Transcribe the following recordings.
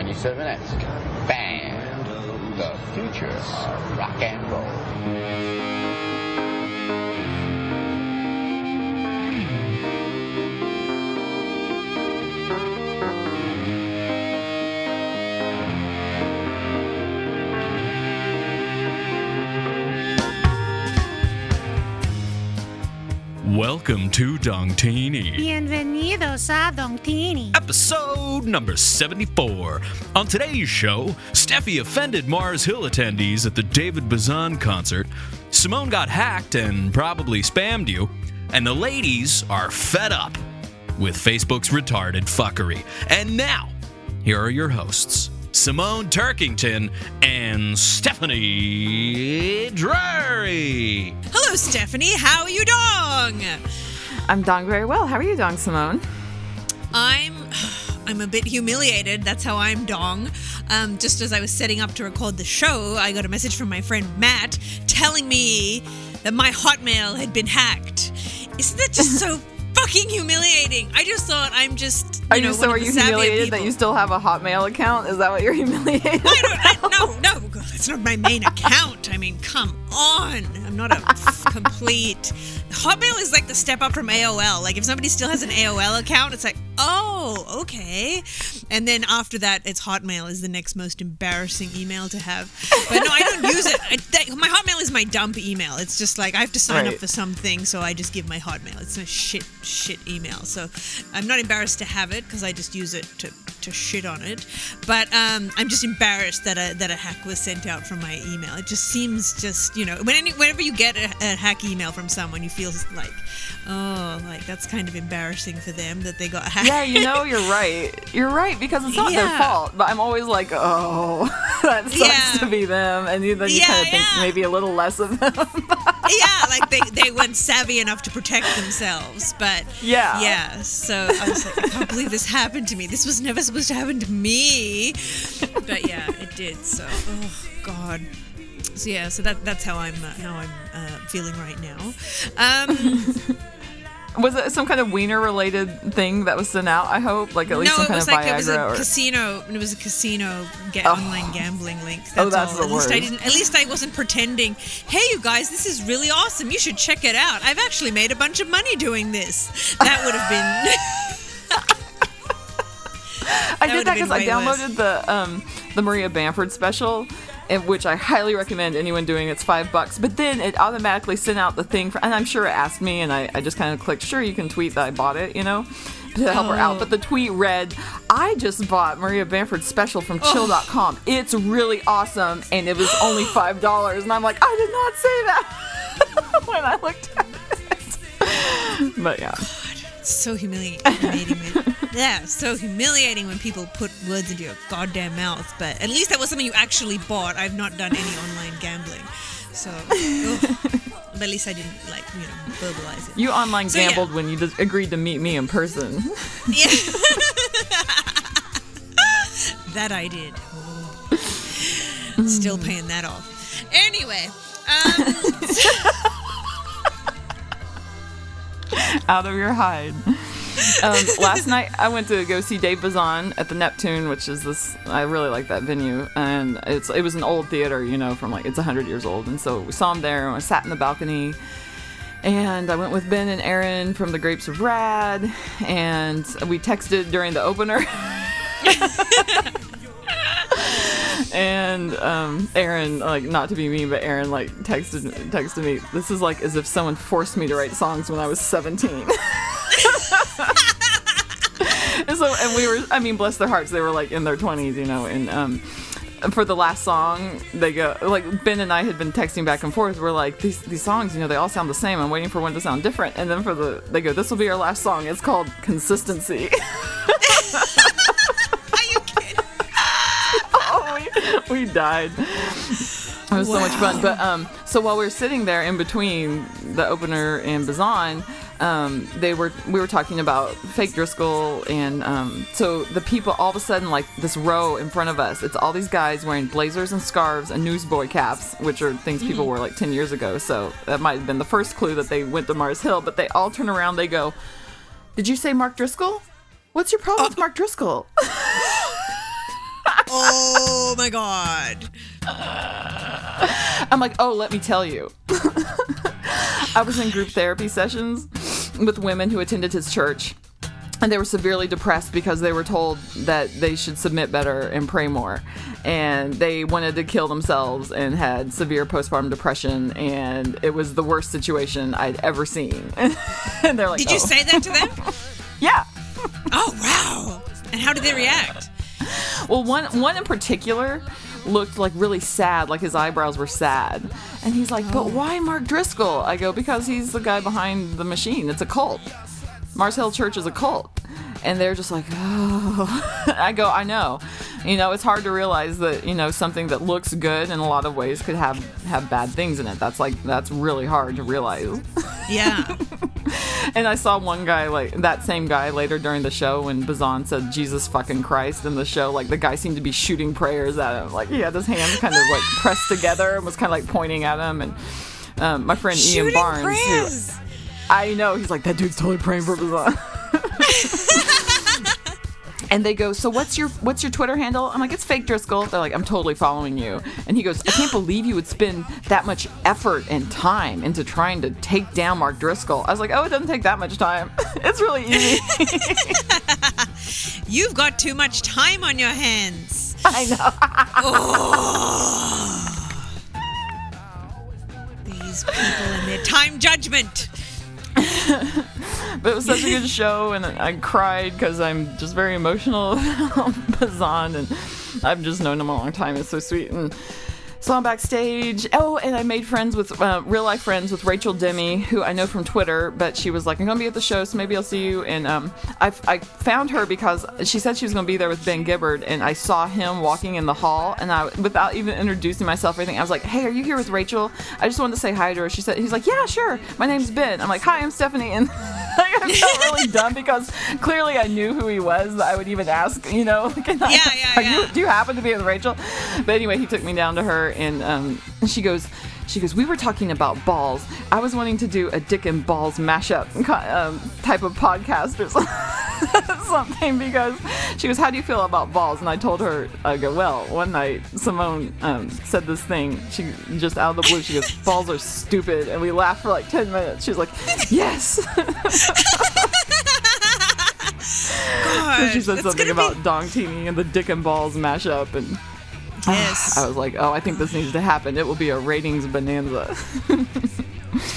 97X. Band, the future of rock and roll. Welcome to Dongtini, Bienvenidos a Dongtini. episode number 74. On today's show, Steffi offended Mars Hill attendees at the David Bazan concert, Simone got hacked and probably spammed you, and the ladies are fed up with Facebook's retarded fuckery. And now, here are your hosts. Simone Turkington and Stephanie Drury. Hello, Stephanie. How are you dong? I'm Dong very well. How are you, Dong Simone? I'm I'm a bit humiliated. That's how I'm dong. Um, just as I was setting up to record the show, I got a message from my friend Matt telling me that my Hotmail had been hacked. Isn't that just so fucking humiliating? I just thought I'm just you Are you know, so are you humiliated that you still have a Hotmail account? Is that what you're humiliated? I don't, I, no, no, that's not my main account. I mean, come on. I'm not a complete. Hotmail is like the step up from AOL. Like, if somebody still has an AOL account, it's like, oh, okay. And then after that, it's Hotmail is the next most embarrassing email to have. But no, I don't use it. I, that, my Hotmail is my dump email. It's just like I have to sign up for something, so I just give my Hotmail. It's a shit, shit email. So I'm not embarrassed to have it because I just use it to, to shit on it. But um, I'm just embarrassed that a that a hack was sent out from my email. It just seems just you know when any, whenever you get a, a hack email from someone, you feel like oh like that's kind of embarrassing for them that they got hacked. yeah, you know you're right. You're right because it's not their fault. But I'm always like, oh, that sucks Yeah. to be them, and you- then you Yeah, kind of think yeah. maybe a little less of them. yeah, like they, they weren't savvy enough to protect themselves. But Yeah. yeah. So I was like, I can't believe this happened to me. This was never supposed to happen to me. But yeah, it did. So oh god. So yeah, so that that's how I'm uh, how I'm uh, feeling right now. Um, was it some kind of wiener related thing that was sent out? I hope, like at least no, some it kind was of like it was a Viagra or. casino. It was a casino ga- Oh. online gambling link. That's, Oh, that's all. the at least I didn't. At least I wasn't pretending. Hey, you guys, this is really awesome. You should check it out. I've actually made a bunch of money doing this. That would have been. I that did that because I downloaded the um, the Maria Bamford special, which I highly recommend anyone doing. It's five bucks, but then it automatically sent out the thing, for, and I'm sure it asked me, and I, I just kind of clicked, sure, you can tweet that I bought it, you know, to help her out. Oh. But the tweet read, I just bought Maria Bamford's special from oh. Chill.com. It's really awesome, and it was only five dollars, and I'm like, I did not say that when I looked at it. But yeah. So humiliating. yeah, so humiliating when people put words into your goddamn mouth. But at least that was something you actually bought. I've not done any online gambling, so. But at least I didn't like you know verbalize it. You online So, yeah. gambled when you just agreed to meet me in person. Yeah. that I did. Still paying that off. Anyway, um, out of your hide. Um, last night I went to go see Dave Bazan at the Neptune, which is this. I really like that venue, and it's it was an old theater, you know, from like it's hundred years old, and so we saw him there, and I sat in the balcony, and I went with Ben and Aaron from the Grapes of Rad, and we texted during the opener. and um, Aaron, like not to be mean, but Aaron like texted texted me. This is like as if someone forced me to write songs when I was 17. and so, and we were, I mean, bless their hearts, they were like in their 20s, you know, and um, for the last song, they go like Ben and I had been texting back and forth. We're like these these songs, you know, they all sound the same. I'm waiting for one to sound different, and then for the they go, this will be our last song. It's called Consistency. we, we died. It was so much fun. But um, so while we were sitting there in between the opener and Bazan, um, they were we were talking about fake Driscoll, and um, so the people all of a sudden like this row in front of us. It's all these guys wearing blazers and scarves and newsboy caps, which are things people wore like ten years ago. So that might have been the first clue that they went to Mars Hill. But they all turn around. They go, "Did you say Mark Driscoll? What's your problem with Mark Driscoll?" Oh my god. I'm like, oh, let me tell you. I was in group therapy sessions with women who attended his church. And they were severely depressed because they were told that they should submit better and pray more. And they wanted to kill themselves and had severe postpartum depression. And it was the worst situation I'd ever seen. and they're like, Did you "Oh." say that to them? Yeah. Oh wow. And how did they react? Well, one one in particular looked like really sad, like his eyebrows were sad. And he's like, "But why Mark Driscoll?" I go, "Because he's the guy behind the machine. It's a cult. Mars Hill Church is a cult." And they're just like, "Oh." I go, "I know. You know, it's hard to realize that, you know, something that looks good in a lot of ways could have have bad things in it. That's like that's really hard to realize." Yeah. And I saw one guy, like that same guy, later during the show when Bazan said Jesus fucking Christ in the show. Like the guy seemed to be shooting prayers at him. Like he had his hands kind of like pressed together and was kind of like pointing at him. And um, my friend Ian Barnes, who. I know, he's like that dude's totally praying for Bazan. And they go, so what's your what's your Twitter handle? I'm like, it's fake Driscoll. They're like, I'm totally following you. And he goes, I can't believe you would spend that much effort and time into trying to take down Mark Driscoll. I was like, oh, it doesn't take that much time. it's really easy. You've got too much time on your hands. I know. These people and their time judgment. But it was such a good show, and I cried because I'm just very emotional about Bazan, and I've just known him a long time. It's so sweet. And saw him backstage. Oh, and I made friends with uh, real life friends with Rachel Demy, who I know from Twitter, but she was like, "I'm gonna be at the show, so maybe I'll see you." And um, I, I found her because she said she was gonna be there with Ben Gibbard, and I saw him walking in the hall, and I, without even introducing myself or anything, I was like, "Hey, are you here with Rachel?" I just wanted to say hi to her. She said, "He's like, yeah, sure. My name's Ben." I'm like, "Hi, I'm Stephanie," and like, I felt really dumb because clearly I knew who he was. that I would even ask, you know, like, and I- Yeah, yeah, you- yeah. do you happen to be with Rachel? But anyway, he took me down to her, and um, she goes, she goes, we were talking about balls. I was wanting to do a dick and balls mashup um, type of podcast or something, because she goes, how do you feel about balls? And I told her, I go, well, one night Simone um, said this thing. She just out of the blue, she goes, balls are stupid, and we laughed for like ten minutes. She's like, yes. God, she said something about be- Dongtini and the dick and balls mashup, and Ah, yes, I was like, oh, I think this needs to happen. It will be a ratings bonanza.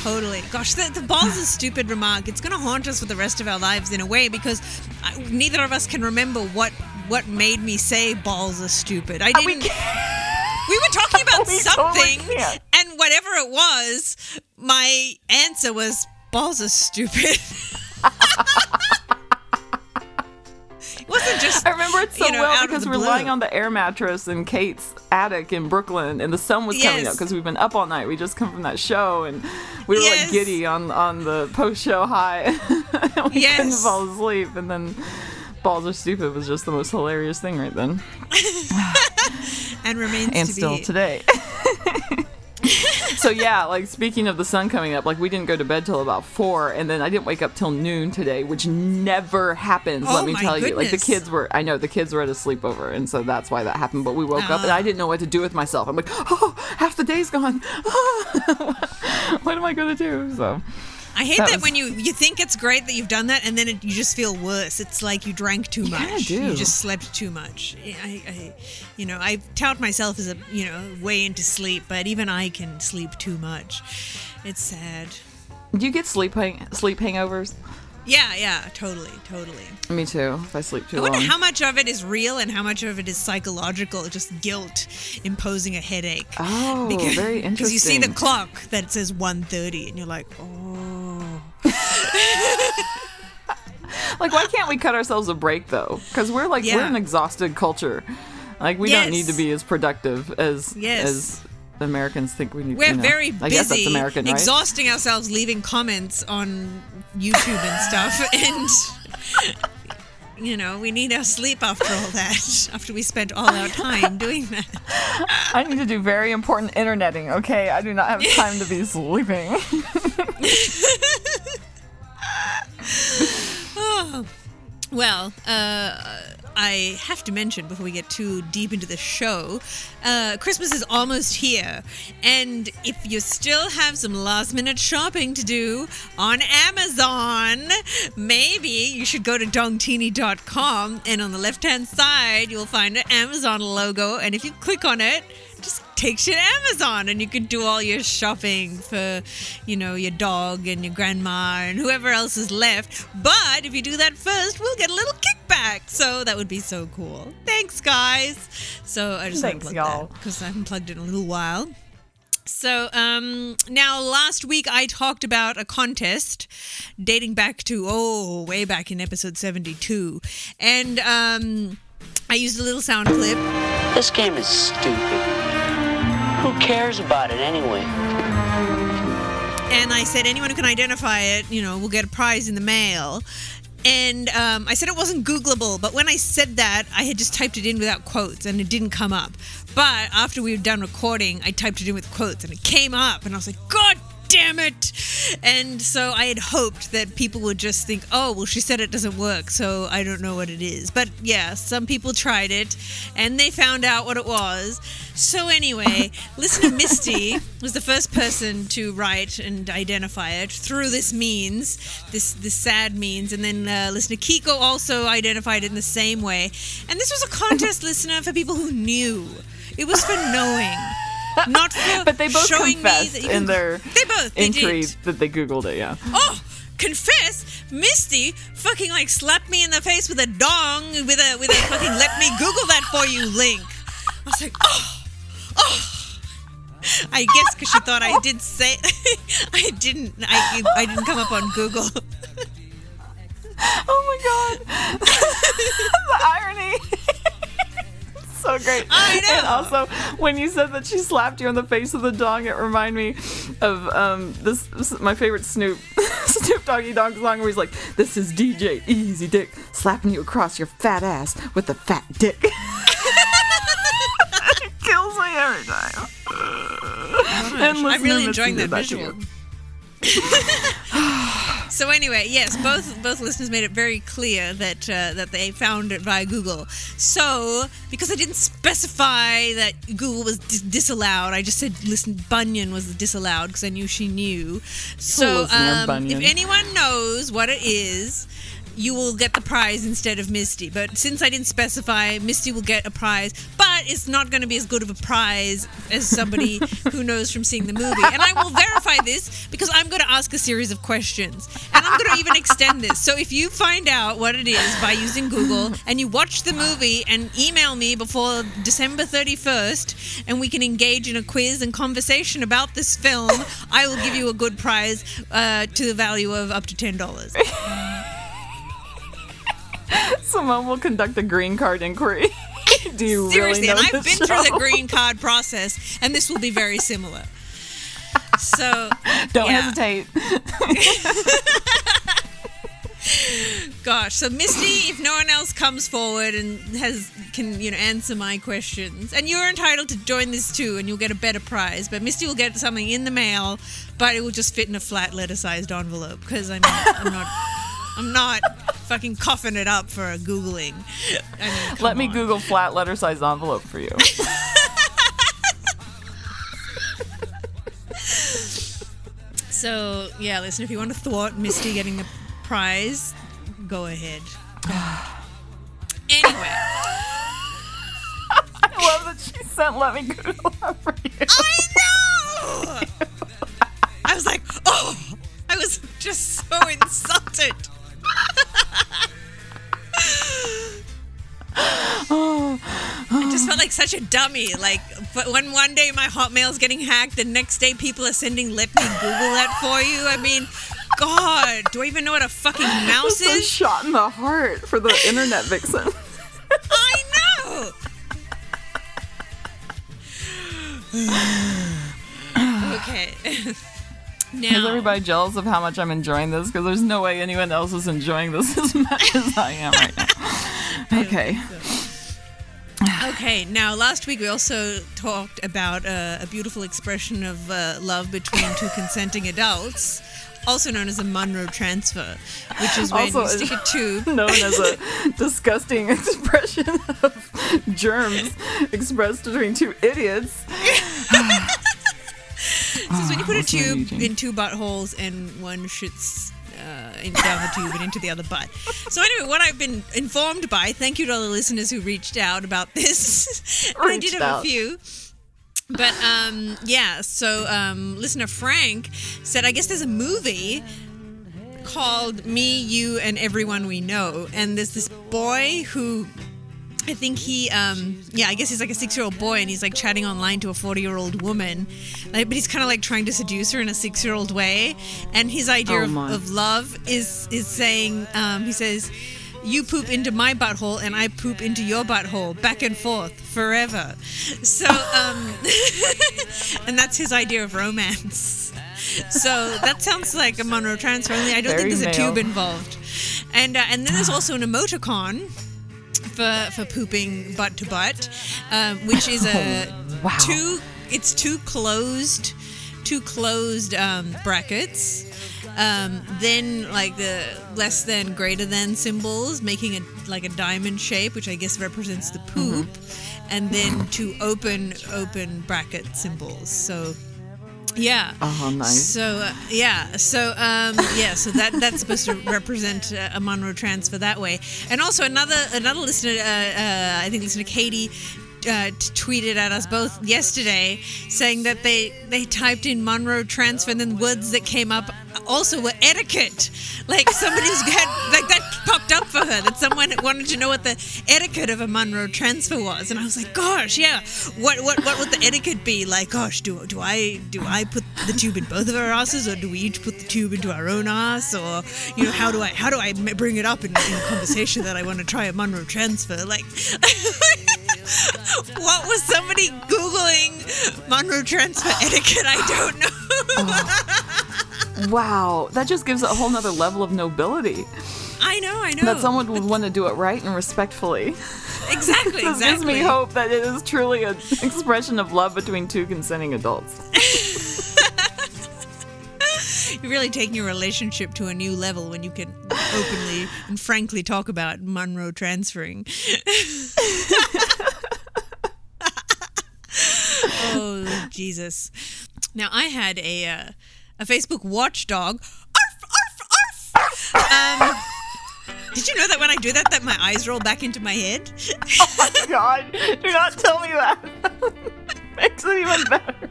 totally. Gosh, the, the balls is stupid remark. It's gonna haunt us for the rest of our lives in a way because I, neither of us can remember what what made me say balls are stupid. I oh, we didn't. We were talking about We something, can't. and whatever it was, my answer was balls are stupid. it wasn't just. I remember it so you know, well because we were blue. lying on the air mattress in Kate's attic in Brooklyn, and the sun was coming Yes. up because we've been up all night. We just come from that show, and we were Yes. like giddy on on the post show high. we couldn't fall asleep, and then balls are stupid was just the most hilarious thing right then, and remains and to still be. today. so yeah, like speaking of the sun coming up, like we didn't go to bed till about four, and then I didn't wake up till noon today, which never happens. Oh let me tell you, like the kids were, I know the kids were at a sleepover, and so that's why that happened. But we woke up, and. I didn't know what to do with myself. I'm like, oh, half the day's gone. what am I gonna do? So I hate That that, was- when you you think it's great that you've done that, and then it, you just feel worse. It's like you drank too much. do. You just slept too much. I, I, you know, I tout myself as a you know way into sleep, but even I can sleep too much. It's sad. do you get sleep hang- sleep hangovers? Yeah, yeah, totally, totally. Me too. If I sleep too long. I wonder long. how much of it is real and how much of it is psychological, just guilt imposing a headache. oh, very interesting. Because you see the clock that says 1.30 and you're like, oh. Like, why can't we cut ourselves a break though? Because we're like we're an exhausted culture. Like we don't need to be as productive as Yes. as Americans think we need. We're you know. very I guess that's busy American, right? exhausting ourselves leaving comments on YouTube and stuff and you know, we need our sleep after all that. After we spent all our time doing that. I need to do very important interneting. Okay, I do not have time to be sleeping. Oh. Well, uh, I have to mention before we get too deep into the show, uh, Christmas is almost here, and if you still have some last-minute shopping to do on Amazon, maybe you should go to dongtini.com, and on the left-hand side you'll find an Amazon logo, and if you click on it just takes you to Amazon, and you can do all your shopping for, you know, your dog and your grandma and whoever else is left. But if you do that first, we'll get a little kickback. So that would be so cool. Thanks, guys. So I just Thanks, want to plug y'all. that because I haven't plugged in a little while. So um, now last week I talked about a contest dating back to oh way back in episode 72 and um, I used a little sound clip This game is stupid. Who cares about it anyway? and I said anyone who can identify it, you know, will get a prize in the mail. And um, I said it wasn't Googleable, but when I said that, I had just typed it in without quotes and it didn't come up. But after we were done recording, I typed it in with quotes and it came up, and I was like, God damn it! And so I had hoped that people would just think, oh, well, she said it doesn't work, so I don't know what it is. But yeah, some people tried it and they found out what it was. So anyway, listener Misty was the first person to write and identify it through this means, this this sad means, and then uh, listener Kiko also identified it in the same way. And this was a contest listener for people who knew. It was for knowing, not for But they both showing confessed me that you in their they both they entry did. that they googled it. Yeah. Oh, confess, Misty fucking like slapped me in the face with a dong with a with a fucking let me Google that for you link. I was like, oh, oh. I guess because she thought I did say I didn't I I didn't come up on Google. Oh my god. the irony. So great. I know. And also, when you said that she slapped you in the face with a dong, it reminded me of um, this, this my favorite Snoop Snoop Doggy Dogg song where he's like, "This is DJ Easy Dick slapping you across your fat ass with a fat dick." it kills me every time. And I'm really enjoying that visual. So anyway, yes, both both listeners made it very clear that uh, that they found it via Google. So because I didn't specify that Google was dis- disallowed, I just said listen Bunyan was disallowed because I knew she knew. So um, if anyone knows what it is. You will get the prize instead of Misty. But since I didn't specify, Misty will get a prize. But it's not going to be as good of a prize as somebody who knows from seeing the movie. And I will verify this because I'm going to ask a series of questions. And I'm going to even extend this. So if you find out what it is by using Google and you watch the movie and email me before December 31st and we can engage in a quiz and conversation about this film, I will give you a good prize uh, to the value of up to $10. Someone will conduct a green card inquiry. Do you Seriously, really know and I've been through the green card process, and this will be very similar. So, Don't yeah. hesitate. gosh, so Misty, if no one else comes forward and has can you know answer my questions, and you're entitled to join this too, and you'll get a better prize. But Misty will get something in the mail, but it will just fit in a flat letter-sized envelope because I'm I'm not I'm not fucking coughing it up for a googling. I mean, Let me on. Google flat letter size envelope for you. So yeah, listen. If you want to thwart Misty getting the prize, go ahead. anyway, I love that she sent Let Me Google that for you. I know. such a dummy. Like, but when one day my Hotmail's getting hacked, the next day people are sending "Let me Google that for you." I mean, God, do I even know what a fucking mouse a is? shot in the heart for the internet vixen. I know. okay. now, Is everybody jealous of how much I'm enjoying this? Because there's no way anyone else is enjoying this as much as I am right now. Okay. Okay. Now, last week we also talked about uh, a beautiful expression of uh, love between two consenting adults. also known as a Monroe transfer, which is when Also you stick a tube. known as a disgusting expression of germs expressed between two idiots. So it's when you put a tube in two buttholes and one shoots uh, in, down the tube and into the other butt. So anyway, what I've been informed by, thank you to all the listeners who reached out about this. I did have out. a few. But um, yeah, so um, listener Frank said, I guess there's a movie called Me, You, and Everyone We Know. And there's this boy who I think he, um, yeah, I guess he's like a six-year-old boy, and he's like chatting online to a forty-year-old woman, like, but he's kind of like trying to seduce her in a six-year-old way. And his idea Oh, of, of love is is saying, um, he says, "You poop into my butthole, and I poop into your butthole, back and forth forever." So, um, and that's his idea of romance. So that sounds like a Monroe transfer. Only I don't Very think there's a tube involved. And uh, and then there's also an emoticon for for pooping butt to butt, um, which is a wow. two. It's two closed, two closed um, brackets. Um, then like the less than greater than symbols, making it like a diamond shape, which I guess represents the poop, and then two open open bracket symbols. So yeah. Oh, nice. So uh, yeah, so um, yeah, so that that's supposed to represent uh, a Monroe transfer that way, and also another another listener, uh, uh, I think listener Katie. Uh, t- tweeted at us both yesterday saying that they they typed in Monroe transfer and then words that came up also were etiquette. Like somebody's had like that popped up for her that someone wanted to know what the etiquette of a Monroe transfer was. And I was like gosh yeah. What what what would the etiquette be? Like gosh do do I do I put the tube in both of our asses or do we each put the tube into our own ass? Or you know how do I how do I bring it up in, in conversation that I want to try a Monroe transfer? Like what was somebody googling Monroe transfer etiquette? I don't know oh. Wow, that just gives it a whole nother level of nobility. I know I know That someone would want to do it right and respectfully. exactly This gives me exactly hope that it is truly an expression of love between two consenting adults. You're really taking your relationship to a new level when you can openly and frankly talk about Monroe transferring. oh Jesus! Now I had a uh, a Facebook watchdog. Arf, arf, arf. Um, did you know that when I do that, that my eyes roll back into my head? oh my God, do not tell me that. Makes it even better.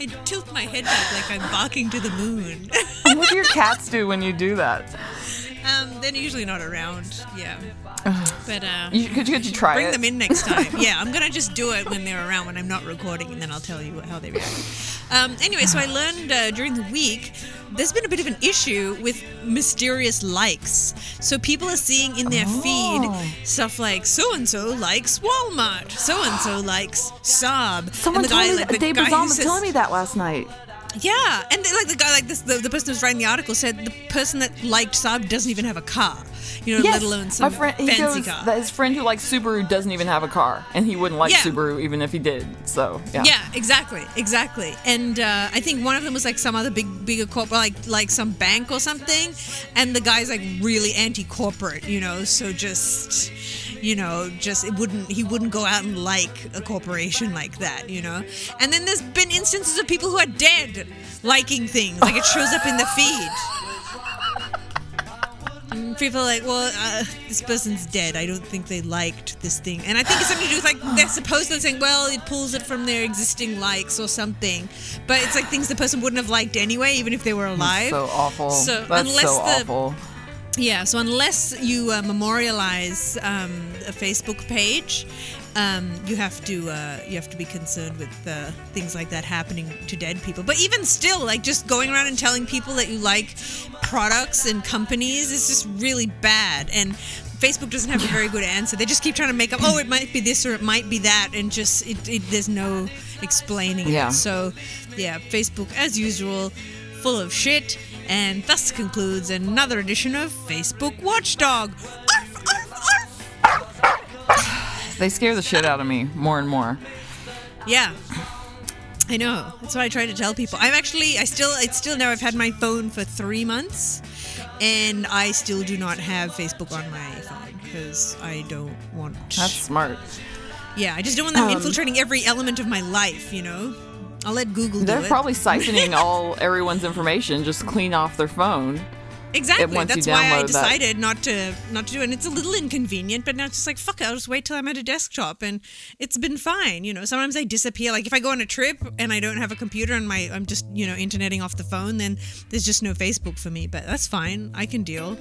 I tilt my head back like I'm barking to the moon. What do your cats do when you do that? um, they're usually not around. Yeah, but uh, You, could, you, could you try Bring it? them in next time. Yeah, I'm gonna just do it when they're around when I'm not recording, and then I'll tell you how they react. Um, anyway, so I learned uh, during the week there's been a bit of an issue with mysterious likes. So people are seeing in their Oh. feed stuff like so and so likes Walmart, so and so likes Saab. Someone and the told guy, me like, the Dave Bazan was telling me that last night. Yeah, and then, like the guy, like this, the, the person who's writing the article said the person that liked Saab doesn't even have a car, you know, Yes, let alone some friend, fancy goes car. that his friend who likes Subaru doesn't even have a car, and he wouldn't like Yeah. Subaru even if he did. So yeah. Yeah, exactly, exactly. And uh, I think one of them was like some other big, bigger corp, like like some bank or something. And the guy's like really anti-corporate, you know. So just, you know, just it wouldn't he wouldn't go out and like a corporation like that, you know. And then there's been instances of people who are dead liking things, like it shows up in the feed. And People are like, well, uh, this person's dead. I don't think they liked this thing. And I think it's something to do with like they're supposedly saying, well, it pulls it from their existing likes or something. But it's like things the person wouldn't have liked anyway, even if they were alive. So awful. So That's unless so the- awful. Yeah, so unless you uh, memorialize um, a Facebook page, um, you have to uh, you have to be concerned with uh, things like that happening to dead people. But even still, like just going around and telling people that you like products and companies is just really bad. And Facebook doesn't have a very good answer. They just keep trying to make up, oh, it might be this or it might be that, and just it, it, there's no explaining Yeah. it. So, yeah, Facebook as usual, full of shit. And thus concludes another edition of Facebook Watchdog. Arf, arf, arf. They scare the shit out of me more and more. Yeah. I know. That's what I try to tell people. I'm actually, I still, it's still now. I've had my phone for three months, and I still do not have Facebook on my phone because I don't want. That's smart. yeah, I just don't want them Um, infiltrating every element of my life. You know, I'll let Google do They're probably siphoning all everyone's information, just clean off their phone. Exactly. That's why I download that. decided not to not to do it. And it's a little inconvenient, but now it's just like fuck it. I'll just wait till I'm at a desktop, and it's been fine. You know, sometimes I disappear. Like if I go on a trip and I don't have a computer and my I'm just you know interneting off the phone, then there's just no Facebook for me. But that's fine. I can deal.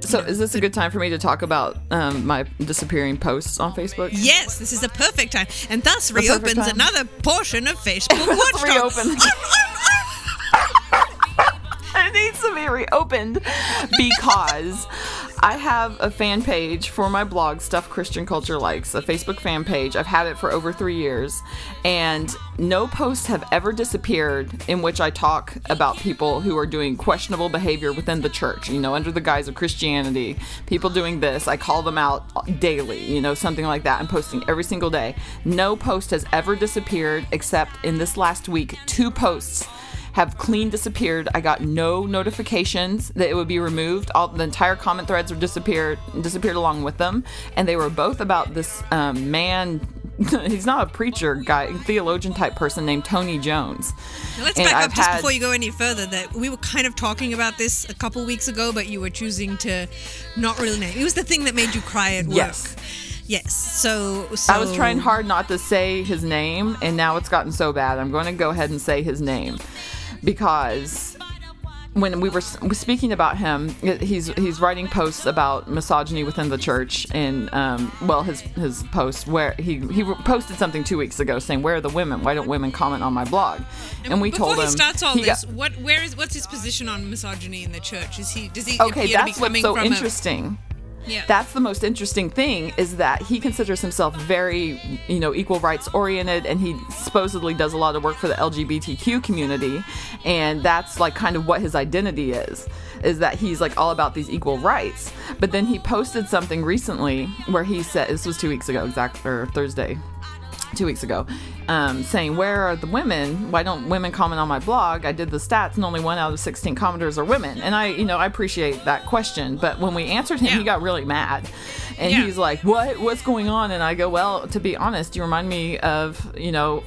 So, is this a good time for me to talk about um, my disappearing posts on Facebook? Yes, this is the perfect time, and thus perfect reopens another portion of Facebook Watchdog. reopen. It needs to be reopened because I have a fan page for my blog, Stuff Christian Culture Likes, a Facebook fan page. I've had it for over three years, and no posts have ever disappeared in which I talk about people who are doing questionable behavior within the church, you know, under the guise of Christianity. People doing this, I call them out daily, you know, something like that. I'm posting every single day. No post has ever disappeared except in this last week, two posts have clean disappeared. I got no notifications that it would be removed. All the entire comment threads were disappeared, disappeared along with them, and they were both about this um, man. He's not a preacher guy, theologian type person named Tony Jones. Now, Let's And back I've up just had- before you go any further. That we were kind of talking about this a couple weeks ago, but you were choosing to not really name. It was the thing that made you cry at work. Yes. Yes. So, so I was trying hard not to say his name, and now it's gotten so bad. I'm going to go ahead and say his name because when we were speaking about him, he's he's writing posts about misogyny within the church, and um, well, his his post where he he posted something two weeks ago saying, "Where are the women? Why don't women comment on my blog?" And we Before told he him starts all he got- this, what where is what's his position on misogyny in the church? Is he does he okay, appear to be that's what's so from interesting. A, yeah. that's the most interesting thing is that he considers himself very you know equal rights oriented and he supposedly does a lot of work for the lgbtq community and that's like kind of what his identity is is that he's like all about these equal rights but then he posted something recently where he said this was two weeks ago exact or thursday two weeks ago, um, saying, Where are the women? Why don't women comment on my blog? I did the stats, and only one out of 16 commenters are women. And I, you know, I appreciate that question. But when we answered him, Yeah. he got really mad. And Yeah. he's like, What? What's going on? And I go, Well, to be honest, you remind me of, you know,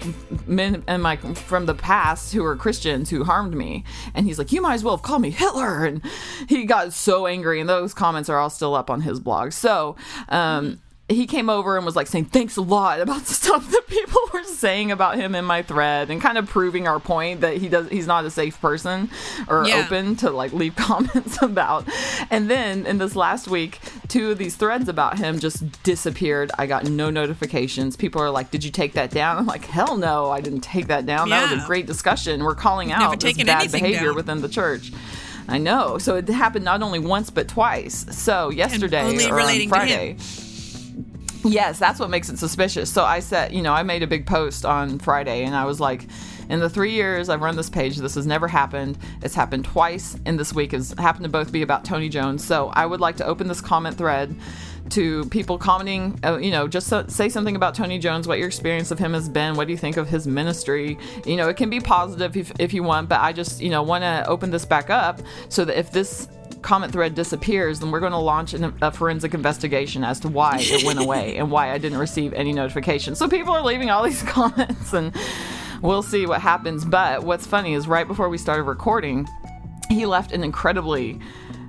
men and my from the past who were Christians who harmed me. And he's like, You might as well have called me Hitler. And he got so angry. And those comments are all still up on his blog. So, um, he came over and was like saying thanks a lot about the stuff that people were saying about him in my thread and kind of proving our point that he does he's not a safe person or Yeah. open to like leave comments about and then in this last week two of these threads about him just disappeared i got no notifications people are like did you take that down i'm like hell no i didn't take that down that was a great discussion we're calling out this bad behavior down. within the church I know. So it happened not only once but twice. So yesterday or relating on. Friday. Yes, that's what makes it suspicious. So I said, you know, I made a big post on Friday and I was like, in the three years I've run this page, this has never happened. It's happened twice in this week. It's happened to both be about Tony Jones. So I would like to open this comment thread to people commenting, uh, you know, just so, say something about Tony Jones, what your experience of him has been, what do you think of his ministry. You know, it can be positive if, if you want, but I just, you know, want to open this back up so that if this comment thread disappears, then we're going to launch an, a forensic investigation as to why it went away and why I didn't receive any notification. So people are leaving all these comments and we'll see what happens. But what's funny is right before we started recording, he left an incredibly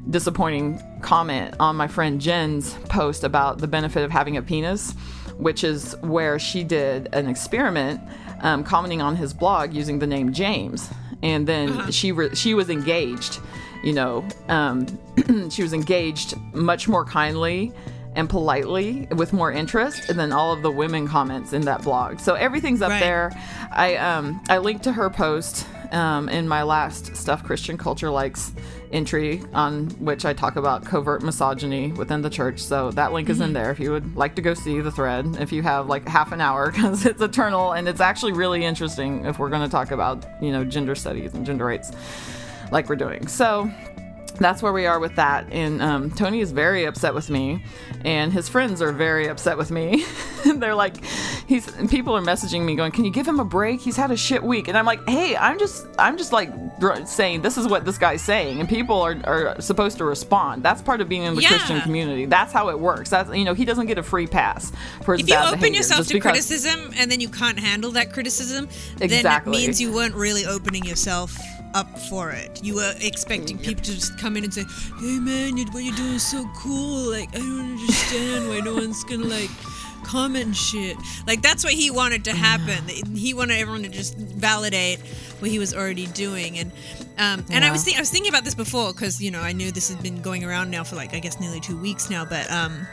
disappointing comment on my friend Jen's post about the benefit of having a penis, which is where she did an experiment um, commenting on his blog using the name James. And then she re- she was engaged, you know, um, she was engaged much more kindly and politely with more interest than all of the women comments in that blog. So everything's up Right. there. I um I linked to her post um, in my last stuff Christian culture likes entry on which I talk about covert misogyny within the church. So that link is in there if you would like to go see the thread. If you have like half an hour because it's eternal and it's actually really interesting if we're going to talk about you know gender studies and gender rights like we're doing. So that's where we are with that. And um, Tony is very upset with me, and his friends are very upset with me. They're like, he's people are messaging me going, "Can you give him a break? He's had a shit week." And I'm like, "Hey, I'm just I'm just like dr- saying this is what this guy's saying, and people are, are supposed to respond. That's part of being in the Yeah. Christian community. That's how it works. That's you know he doesn't get a free pass for his if you open yourself to because- criticism and then you can't handle that criticism, then it means you weren't really opening yourself up for it. You were expecting people to just come in and say, "Hey man, what you're doing is so cool. Like I don't understand why no one's gonna like." comment shit like that's what he wanted to happen he wanted everyone to just validate what he was already doing and um, and I was think- I was thinking about this before because you know I knew this has been going around now for like I guess nearly two weeks now but um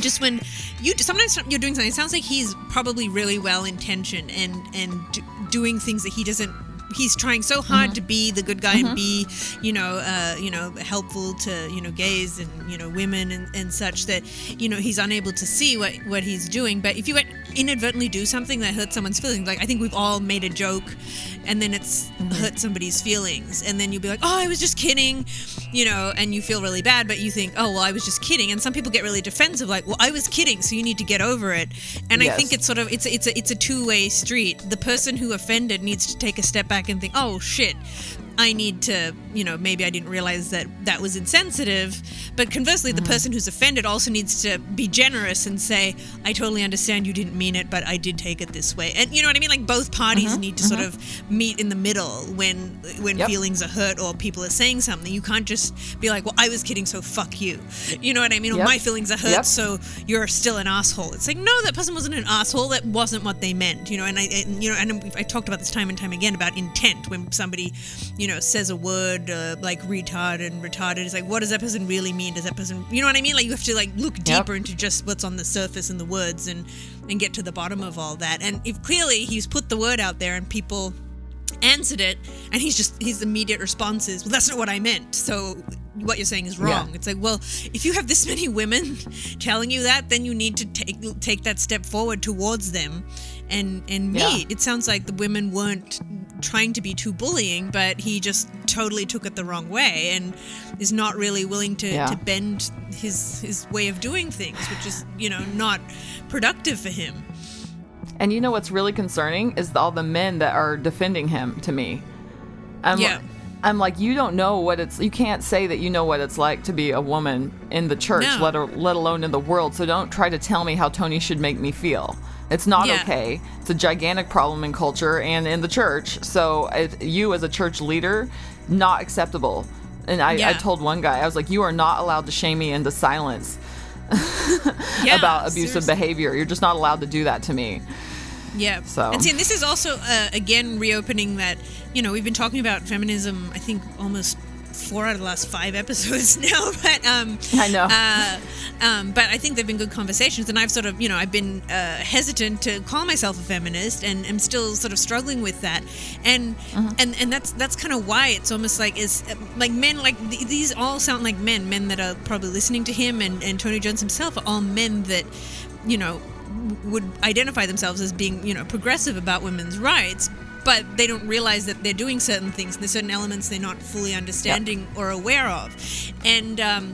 just when you sometimes you're doing something it sounds like he's probably really well intentioned and and d- doing things that he doesn't he's trying so hard to be the good guy and be you know uh, you know helpful to you know gays and you know women and, and such that you know he's unable to see what what he's doing. But if you inadvertently do something that hurts someone's feelings. Like i think we've all made a joke and then it's mm-hmm. hurt somebody's feelings. And then you'll be like oh i was just kidding you know and you feel really bad but you think oh well i was just kidding. And some people get really defensive like well i was kidding so you need to get over it. And i think it's sort of it's a, it's a it's a two-way street. The person who offended needs to take a step back and think oh shit I need to, you know, maybe I didn't realize that that was insensitive. But conversely, the mm-hmm. person who's offended also needs to be generous and say, I totally understand you didn't mean it, but I did take it this way. And you know what I mean? Like both parties mm-hmm. need to sort mm-hmm. of meet in the middle when when Yep. feelings are hurt or people are saying something. You can't just be like, well, I was kidding, so fuck you. You know what I mean? Or Yep. my feelings are hurt, Yep. so you're still an asshole. It's like, no, that person wasn't an asshole. That wasn't what they meant. You know, and I, and, you know, and I talked about this time and time again about intent. When somebody, you know, says a word uh, like retard and retarded, it's like, what does that person really mean? Does that person, you know what I mean? Like you have to like look deeper into just what's on the surface in the words and and get to the bottom of all that. And if clearly he's put the word out there and people answered it and he's just his immediate response is well that's not what i meant so what you're saying is wrong Yeah. it's like well if you have this many women telling you that then you need to take take that step forward towards them and and Yeah. meet it sounds like the women weren't trying to be too bullying but he just totally took it the wrong way and is not really willing to, Yeah. to bend his his way of doing things which is you know not productive for him And you know what's really concerning is all the men that are defending him to me. I'm, Yeah. I'm like, you don't know what it's. You can't say that you know what it's like to be a woman in the church, No. let, a- let alone in the world. So don't try to tell me how Tony should make me feel. It's not Yeah. okay. It's a gigantic problem in culture and in the church. So if you, as a church leader, not acceptable. And I, I told one guy, I was like, you are not allowed to shame me into silence yeah, about abusive seriously. behavior. You're just not allowed to do that to me. Yeah. So- And see, and this is also uh, again reopening that you know we've been talking about feminism. I think almost four out of the last five episodes now, but um, I know. Uh, um, but I think they've been good conversations, and I've sort of you know I've been uh, hesitant to call myself a feminist, and am still sort of struggling with that, and Uh-huh. and and that's that's kind of why it's almost like is like men like th- these all sound like men, men that are probably listening to him, and and Tony Jones himself are all men that you know would identify themselves as being you know progressive about women's rights but they don't realize that they're doing certain things there's certain elements they're not fully understanding or aware of and um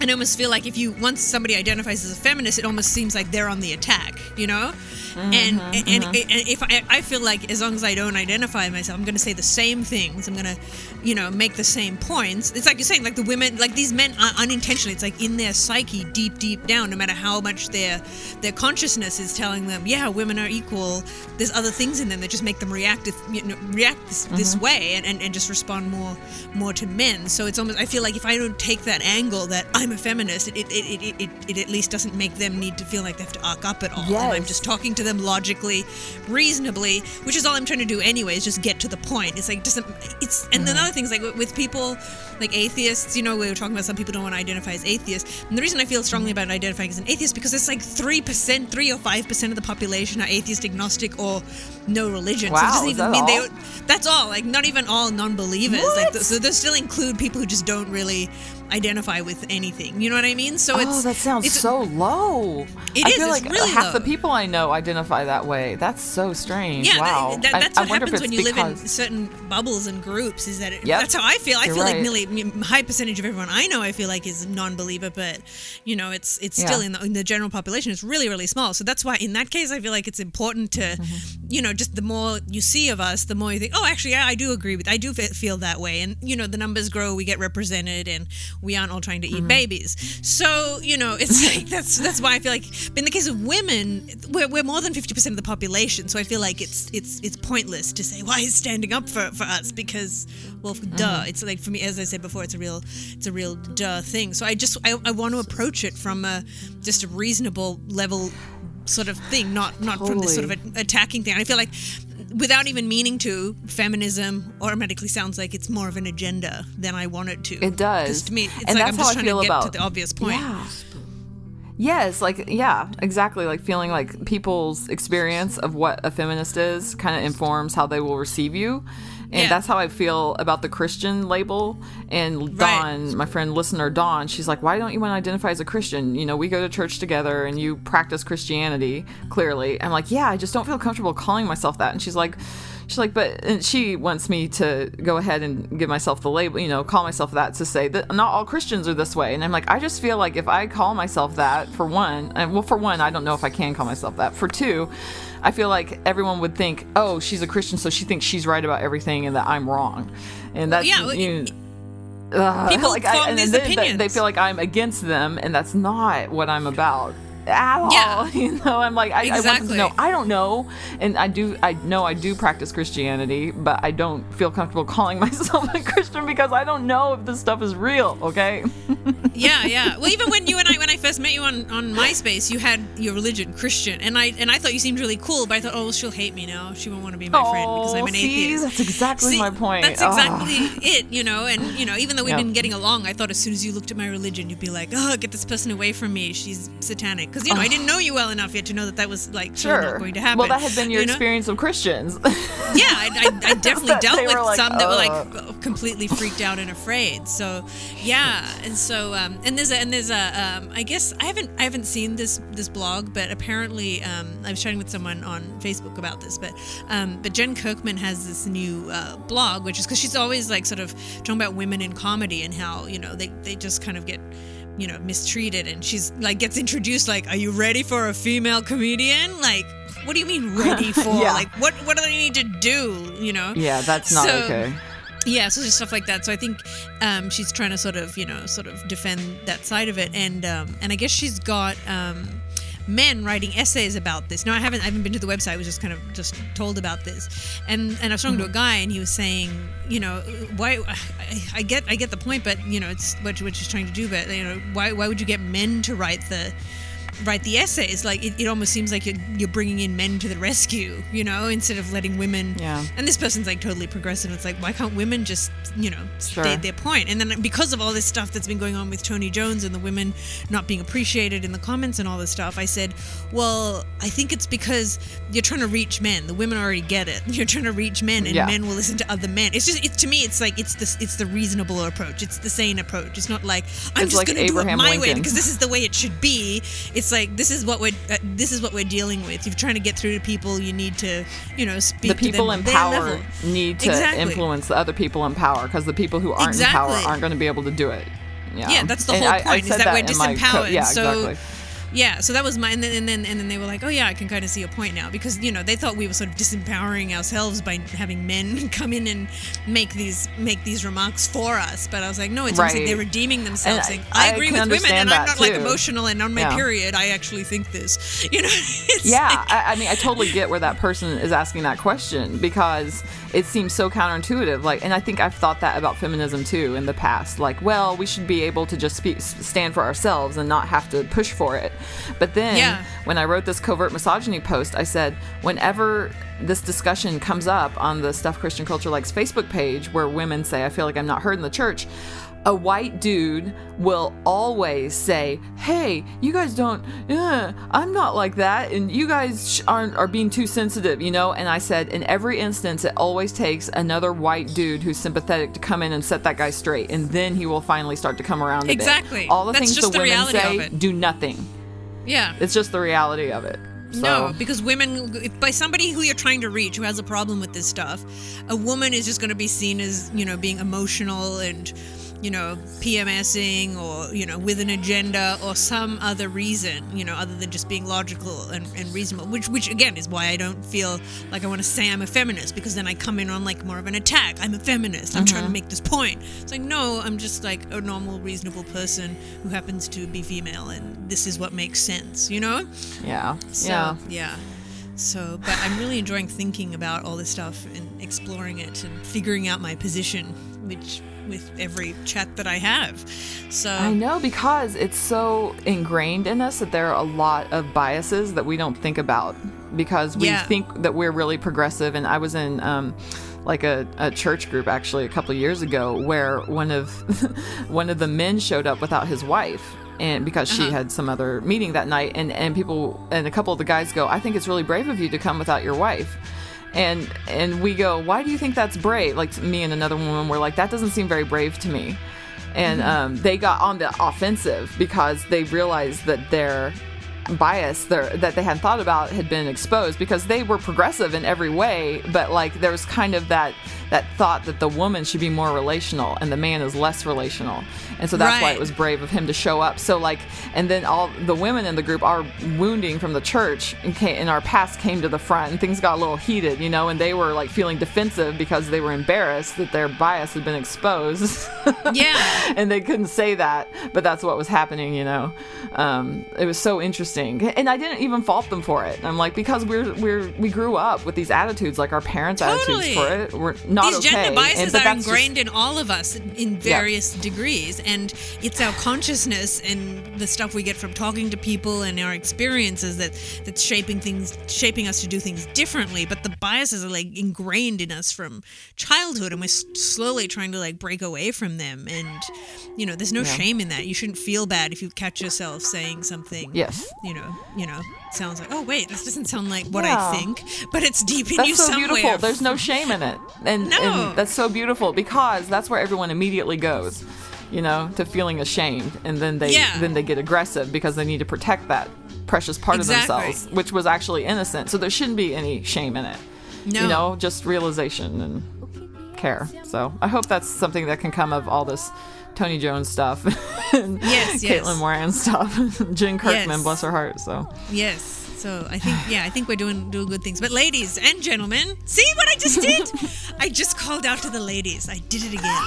and I almost feel like if you once somebody identifies as a feminist, it almost seems like they're on the attack, you know. and and, and if I, I feel like as long as I don't identify myself, I'm going to say the same things. I'm going to, you know, make the same points. It's like you're saying, like the women, like these men, are unintentionally, it's like in their psyche, deep, deep down, no matter how much their their consciousness is telling them, yeah, women are equal. There's other things in them that just make them react, if- you know, react this, this mm-hmm. way and, and, and just respond more more to men. So it's almost I feel like if I don't take that angle that I'm a feminist, it it, it, it, it, it at least doesn't make them need to feel like they have to arc up at all. And I'm just talking to them logically, reasonably, which is all I'm trying to do anyway, is just get to the point. It's like doesn't it's and mm-hmm. then other things like with- people like atheists, you know, we were talking about some people don't want to identify as atheists. And the reason I feel strongly about identifying as an atheist because it's like three percent, three or five percent of the population are atheist, agnostic, or no religion. so it doesn't even mean all? they that's all. Like not even all non-believers. Like What? th- so they still include people who just don't really identify with anything. You know what I mean? So it's oh, that sounds it's, so low. It I is, feel like really half low. the people I know identify that way. That's so strange. Yeah, wow. that, I- that's I what if happens when you live in certain bubbles and groups. Is that it, Yep. that's how I feel. I You're feel like nearly a high percentage of everyone I know. I feel like is non-believer, but you know, it's it's still in the, in the general population. It's really really small. So that's why in that case, I feel like it's important to, Mm-hmm. you know, just the more you see of us, the more you think, oh, actually, yeah, I do agree with. I do feel that way, and you know, the numbers grow, we get represented, and we aren't all trying to Mm-hmm. eat babies. So you know, it's like that's that's why I feel like. But in the case of women, we're, we're more than fifty percent of the population. So I feel like it's it's it's pointless to say why is standing up for for us because well, duh. It's like for me, as I said before, it's a real it's a real duh thing. So I just I, I want to approach it from a just a reasonable level sort of thing, not not from this sort of a, attacking thing. I feel like without even meaning to, feminism automatically sounds like it's more of an agenda than I want it to. It does. to me, it's And like that's I'm how just I trying feel to get about- to the obvious point. Yeah. Yes, like yeah, exactly. Like feeling like people's experience of what a feminist is kind of informs how they will receive you. And Yeah. that's how I feel about the Christian label. And Dawn, my friend listener Dawn, she's like, "Why don't you want to identify as a Christian? You know, we go to church together and you practice Christianity clearly." I'm like, "Yeah, I just don't feel comfortable calling myself that." And she's like, She's like, but and she wants me to go ahead and give myself the label, you know, call myself that to say that not all Christians are this way. And I'm like, I just feel like if I call myself that, for one, and well, for one, I don't know if I can call myself that. For two, I feel like everyone would think, oh, she's a Christian, so she thinks she's right about everything and that I'm wrong. And that's, yeah, you Ugh, People like, form and these then they- They feel like I'm against them, and that's not what I'm about at all. Yeah. You know, I'm like, I, I want them to know. I don't know, and I do. I know I do practice Christianity, but I don't feel comfortable calling myself a Christian because I don't know if this stuff is real. Okay. yeah, yeah. Well, even when you and I, when I first met you on, on MySpace, you had your religion Christian, and I and I thought you seemed really cool, but I thought, oh, well, she'll hate me now. She won't want to be my friend because I'm an Oh, see, atheist. that's exactly See, my point. That's exactly it, you know. And you know, even though we've Yep. been getting along, I thought as soon as you looked at my religion, you'd be like, "Oh, get this person away from me. She's satanic." Because you know, I didn't know you well enough yet to know that that was like Sure. not going to happen. Well, that had been your you know? experience of Christians. Yeah, I, I, I definitely dealt with like, some that were like "Ugh." completely freaked out and afraid. So, yeah, and so um, and there's a and there's a um, I guess I haven't I haven't seen this this blog, but apparently um, I was chatting with someone on Facebook about this, but um, but Jen Kirkman has this new uh, blog, which is because she's always like sort of talking about women in comedy and how you know they they just kind of get you know mistreated and she's like gets introduced like are you ready for a female comedian? Like what do you mean ready for? Yeah. like what what do they need to do you know? Yeah, that's not So- okay. yeah so just stuff like that. So i think um, she's trying to sort of you know sort of defend that side of it. And um, and i guess she's got um, men writing essays about this. Now i haven't i haven't been to the website. I was just kind of just told about this. And and i was talking to a mm-hmm. guy and he was saying you know why I, I get i get the point but you know it's what, what she's trying to do but you know why why would you get men to write the write the essays like it, it almost seems like you're, you're bringing in men to the rescue you know instead of letting women. Yeah. and this person's like totally progressive. It's like why can't women just you know Sure. state their point? and then because of all this stuff that's been going on with tony jones and the women not being appreciated in the comments and all this stuff i said well i think it's because you're trying to reach men. The women already get it. You're trying to reach men and Yeah. men will listen to other men. It's just it's to me it's like it's the it's the reasonable approach. It's the sane approach. It's not like i'm It's just like gonna do it my way because this is the way it should be. It's like this is what we're uh, this is what we're dealing with. You're trying to get through to people. You need to you know speak the to people them in power need to Exactly. influence the other people in power because the people who aren't in power aren't going to be able to do it. Yeah, Yeah, that's the And whole I- I point, is said that we're in my co- disempowered, yeah, so- exactly. Yeah, so that was my and then, and then and then they were like, oh yeah, I can kind of see a point now because you know they thought we were sort of disempowering ourselves by having men come in and make these make these remarks for us. But I was like, no, it's almost like they're redeeming themselves, saying, I- I, agree with women, and I'm not like emotional, and on my Yeah. period, I actually think this. You know? It's Yeah, like- I, I mean, I totally get where that person is asking that question because it seems so counterintuitive. Like, and I think I've thought that about feminism too in the past. Like, well, we should be able to just speak, stand for ourselves and not have to push for it. But then, Yeah. when I wrote this covert misogyny post, I said, whenever this discussion comes up on the Stuff Christian Culture Likes Facebook page, where women say, "I feel like I'm not heard in the church." a white dude will always say, "Hey, you guys don't. Uh, I'm not like that, and you guys sh- aren't are being too sensitive," you know. And I said, in every instance, it always takes another white dude who's sympathetic to come in and set that guy straight, and then he will finally start to come around. A bit. Exactly. All the That's things just the the women say do nothing. Yeah. It's just the reality of it. So, No, because women, if by somebody who you're trying to reach who has a problem with this stuff, a woman is just going to be seen as, you know, being emotional and, you know, PMSing or, you know, with an agenda or some other reason, you know, other than just being logical and, and reasonable, which, which again is why I don't feel like I want to say I'm a feminist because then I come in on like more of an attack. I'm a feminist. I'm trying to mm-hmm. make this point. It's like, no, I'm just like a normal, reasonable person who happens to be female and this is what makes sense, you know? yeah, So, yeah. yeah. So, but I'm really enjoying thinking about all this stuff and exploring it and figuring out my position, which with every chat that I have. So, I know because it's so ingrained in us that there are a lot of biases that we don't think about because we Yeah. think that we're really progressive. And I was in um, like a, a church group actually a couple of years ago where one of one of the men showed up without his wife. And because she Uh-huh. had some other meeting that night, and, and people and a couple of the guys go, I think it's really brave of you to come without your wife and and we go why do you think that's brave? Like me and another woman were like that doesn't seem very brave to me. And um, they got on the offensive because they realized that their bias their, that they hadn't thought about had been exposed because they were progressive in every way but like there was kind of that that thought that the woman should be more relational and the man is less relational. And so that's why it was brave of him to show up. So like and then all the women in the group are wounding from the church and came, in our past came to the front and things got a little heated you know and they were like feeling defensive because they were embarrassed that their bias had been exposed. Yeah. and they couldn't say that but that's what was happening you know. Um, it was so interesting and i didn't even fault them for it i'm like because we're we're we grew up with these attitudes like our parents Totally. attitudes for it we're not These okay gender biases And- are that's just- ingrained in all of us in- various degrees, and it's our consciousness and the stuff we get from talking to people and our experiences that that's shaping things, shaping us to do things differently. But the biases are like ingrained in us from childhood, and we're slowly trying to like break away from them. And you know, there's no shame in that. You shouldn't feel bad if you catch yourself saying something. yes You know, you know, sounds like, oh wait, this doesn't sound like what Yeah. I think, but it's deep in you that's so somewhere. beautiful there's no shame in it and, No. and that's so beautiful because that's where everyone immediately goes you know to feeling ashamed and then they Yeah. then they get aggressive because they need to protect that precious part Exactly. of themselves which was actually innocent so there shouldn't be any shame in it No. you know just realization and care so i hope that's something that can come of all this tony jones stuff and Yes, yes. caitlin moran stuff jen kirkman Yes. bless her heart so Yes. So I think yeah, I think we're doing doing good things. But ladies and gentlemen, see what I just did? I just called out to the ladies. I did it again.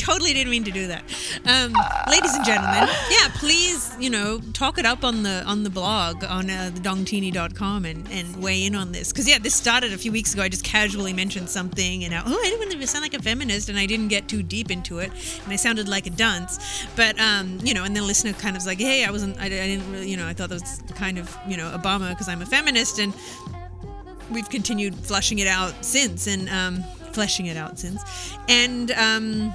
Totally didn't mean to do that. Um, ladies and gentlemen, yeah, please, you know, talk it up on the on the blog on uh, thedongtini.com and and weigh in on this. Because yeah, this started a few weeks ago. I just casually mentioned something, and I, oh, I didn't want to sound like a feminist, and I didn't get too deep into it, and I sounded like a dunce. But um, you know, and the listener kind of was like, hey, I wasn't, I, I didn't really, you know, I thought that was kind of, you know, a bummer because I'm a feminist, and we've continued flushing it out since and um, fleshing it out since. And um,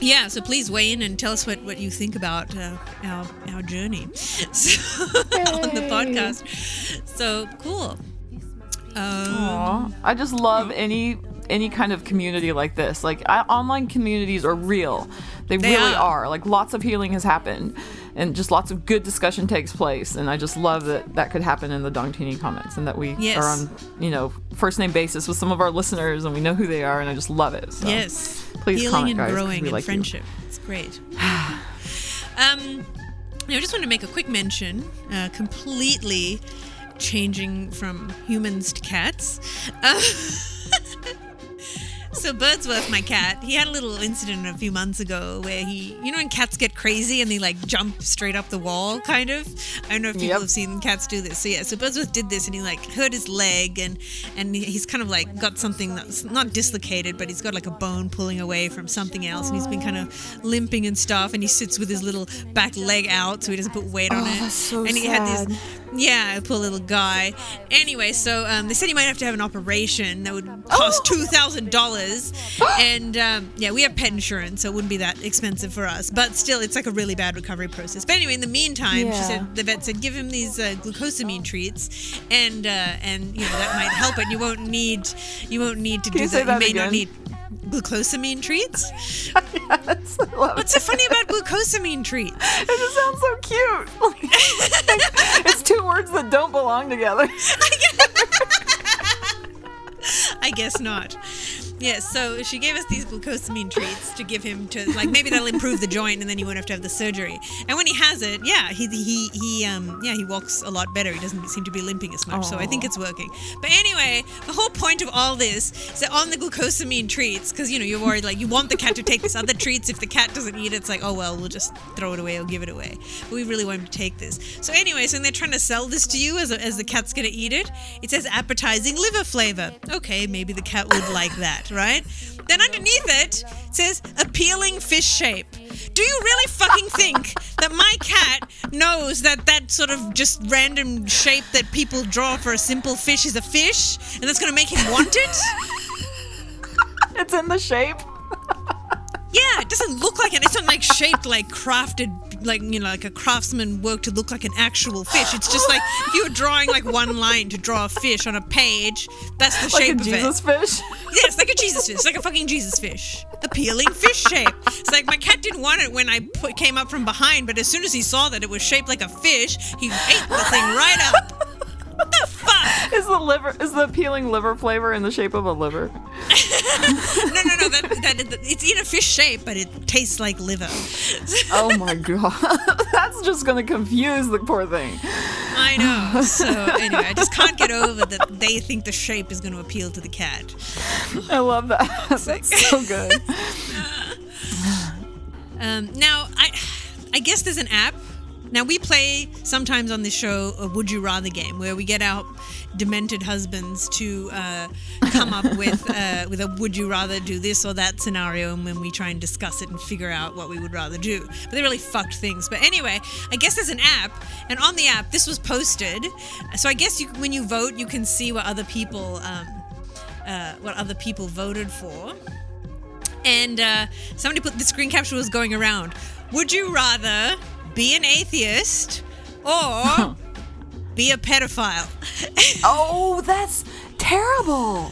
yeah, so please weigh in and tell us what, what you think about uh, our, our journey so, on the podcast. So cool. Um. I just love any any kind of community like this. Like I, online communities are real. They, They really are. are. Like lots of healing has happened, and just lots of good discussion takes place. And I just love that that could happen in the Dongtini comments, and that we Yes. are on you know first name basis with some of our listeners, and we know who they are, and I just love it. So yes. please Healing comment, and guys, growing and like you. friendship. It's great. um, I just want to make a quick mention, uh, completely changing from humans to cats. Uh, So Birdsworth, my cat, he had a little incident a few months ago where he, you know, when cats get crazy and they like jump straight up the wall, kind of. I don't know if people Yep. have seen cats do this. So yeah, so Birdsworth did this and he like hurt his leg and and he's kind of like got something that's not dislocated, but he's got like a bone pulling away from something else, and he's been kind of limping and stuff. And he sits with his little back leg out so he doesn't put weight on Oh, it. that's so and he had sad. this yeah, poor little guy. Anyway, so um, they said he might have to have an operation that would cost two thousand dollars. and um, yeah, we have pet insurance, so it wouldn't be that expensive for us. But still, it's like a really bad recovery process. But anyway, in the meantime, she said the vet said give him these uh, glucosamine treats, and uh, and you know that might help it. You won't need you won't need to Can do you say that. that You may not again? need glucosamine treats. Yes, I love What's so funny about glucosamine treats? It just sounds so cute. it's two words that don't belong together. I guess not. Yes, so she gave us these glucosamine treats to give him to like maybe that'll improve the joint and then you won't have to have the surgery. And when he has it, yeah, he he he um yeah, he walks a lot better. He doesn't seem to be limping as much. So I think it's working. But anyway, the whole point of all this is that on the glucosamine treats cuz you know, you're worried like you want the cat to take this other treats if the cat doesn't eat it, it's like, "Oh well, we'll just throw it away or give it away." But we really want him to take this. So anyway, so they're trying to sell this to you as a, as the cat's going to eat it. It says appetizing liver flavor. Okay, maybe the cat would like that, right? Then underneath it, it says appealing fish shape. Do you really fucking think that my cat knows that that sort of just random shape that people draw for a simple fish is a fish and that's going to make him want it? It's in the shape. Yeah, it doesn't look like it. It's not like shaped like crafted, like you know, like a craftsman work to look like an actual fish. It's just like if you were drawing like one line to draw a fish on a page, that's the Like shape a of Jesus it. fish. Yeah, it's like a Jesus fish, like a fucking Jesus fish, appealing fish shape. It's like my cat didn't want it when I put, came up from behind, but as soon as he saw that it was shaped like a fish, he ate the thing right up. What the fuck? Is the liver is the appealing liver flavor in the shape of a liver? No, no, no. That, that, it's in a fish shape, but it tastes like liver. Oh my god. That's just gonna confuse the poor thing. I know. So anyway, I just can't get over that they think the shape is going to appeal to the cat. I love that. That's so good. Um, now, I, I guess there's an app. Now we play sometimes on this show a Would You Rather game where we get our demented husbands to uh, come up with uh, with a Would You Rather do this or that scenario, and when we try and discuss it and figure out what we would rather do. But they're really fucked things. But anyway, I guess there's an app, and on the app this was posted. So I guess you, when you vote, you can see what other people um, uh, what other people voted for. And uh, somebody put the screen capture was going around. Would you rather be an atheist or be a pedophile? Oh, that's terrible.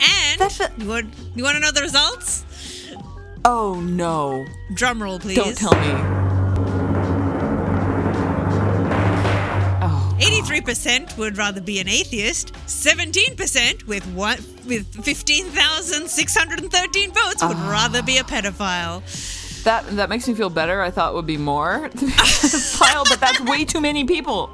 and That's a- you want you want to know the results? Oh no. Drum roll, please. Don't tell me. Oh. 83% would rather be an atheist. 17% with what with 15,613 votes would Ah. rather be a pedophile. That that makes me feel better. I thought it would be more to be a pedophile, but that's way too many people.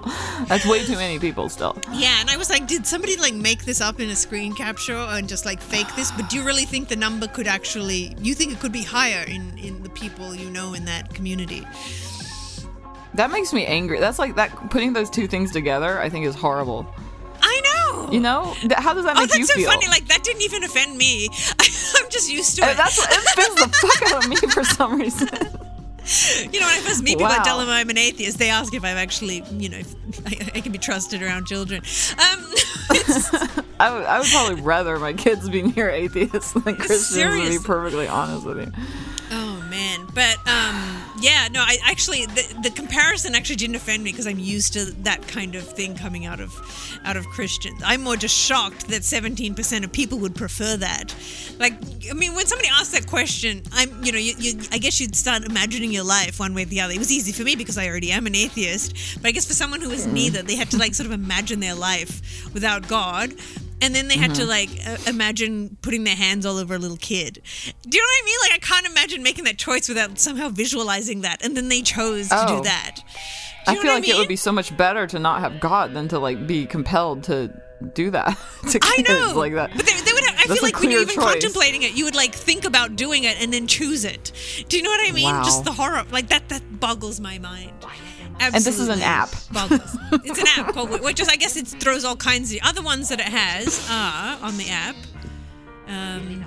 That's way too many people still. Yeah, and I was like, did somebody like make this up in a screen capture and just like fake this? But do you really think the number could actually? You think it could be higher in in the people you know in that community? That makes me angry. That's like that putting those two things together, I think is horrible. I know. You know? How does that oh, make you that's so feel? funny. Like that didn't even offend me. I'm just used to it. That's what it offends the fuck out of me for some reason. you know, when I first meet people, I Wow. tell them I'm an atheist. They ask if I'm actually, you know, if I, I can be trusted around children. Um, it's, I would, probably rather my kids be near atheists than Christians, to be perfectly honest with you. Oh man, but um, yeah, no, I actually the, the comparison actually didn't offend me because I'm used to that kind of thing coming out of out of Christians. I'm more just shocked that 17% of people would prefer that. Like, I mean, when somebody asks that question, I'm, you know, you, you, I guess you'd start imagining your life one way or the other. It was easy for me because I already am an atheist, but I guess for someone who is mm-hmm. neither, they had to like sort of imagine their life without God. And then they had to like uh, imagine putting their hands all over a little kid. Do you know what I mean? Like I can't imagine making that choice without somehow visualizing that. And then they chose to Oh. do that. Do I feel like it would be so much better to not have God than to like be compelled to do that to I kids know, like that. But they, they would. Have, I That's feel like when you're even choice. contemplating it, you would like think about doing it and then choose it. Do you know what I mean? Wow. Just the horror, like that. That boggles my mind. This is an app. Boggles. it's an app called, which is, I guess, it throws all kinds of other ones that it has are on the app. Um,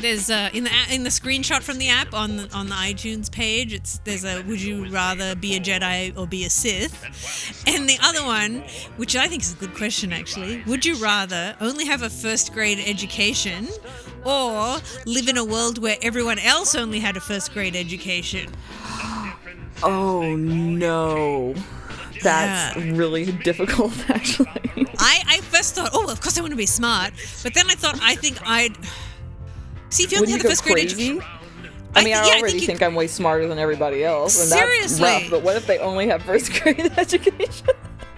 there's uh, in the in the screenshot from the app on the, on the iTunes page. It's there's a would you rather be a Jedi or be a Sith, and the other one, which I think is a good question actually, would you rather only have a first grade education or live in a world where everyone else only had a first grade education. Oh no. That's Yeah. really difficult, actually. I, I first thought, oh, of course I want to be smart, but then I thought, I think I'd see if you only had the first grade crazy? education. I mean, I, thi- yeah, already think, think, I'm way smarter than everybody else, and Seriously. that's rough. But what if they only have first grade education?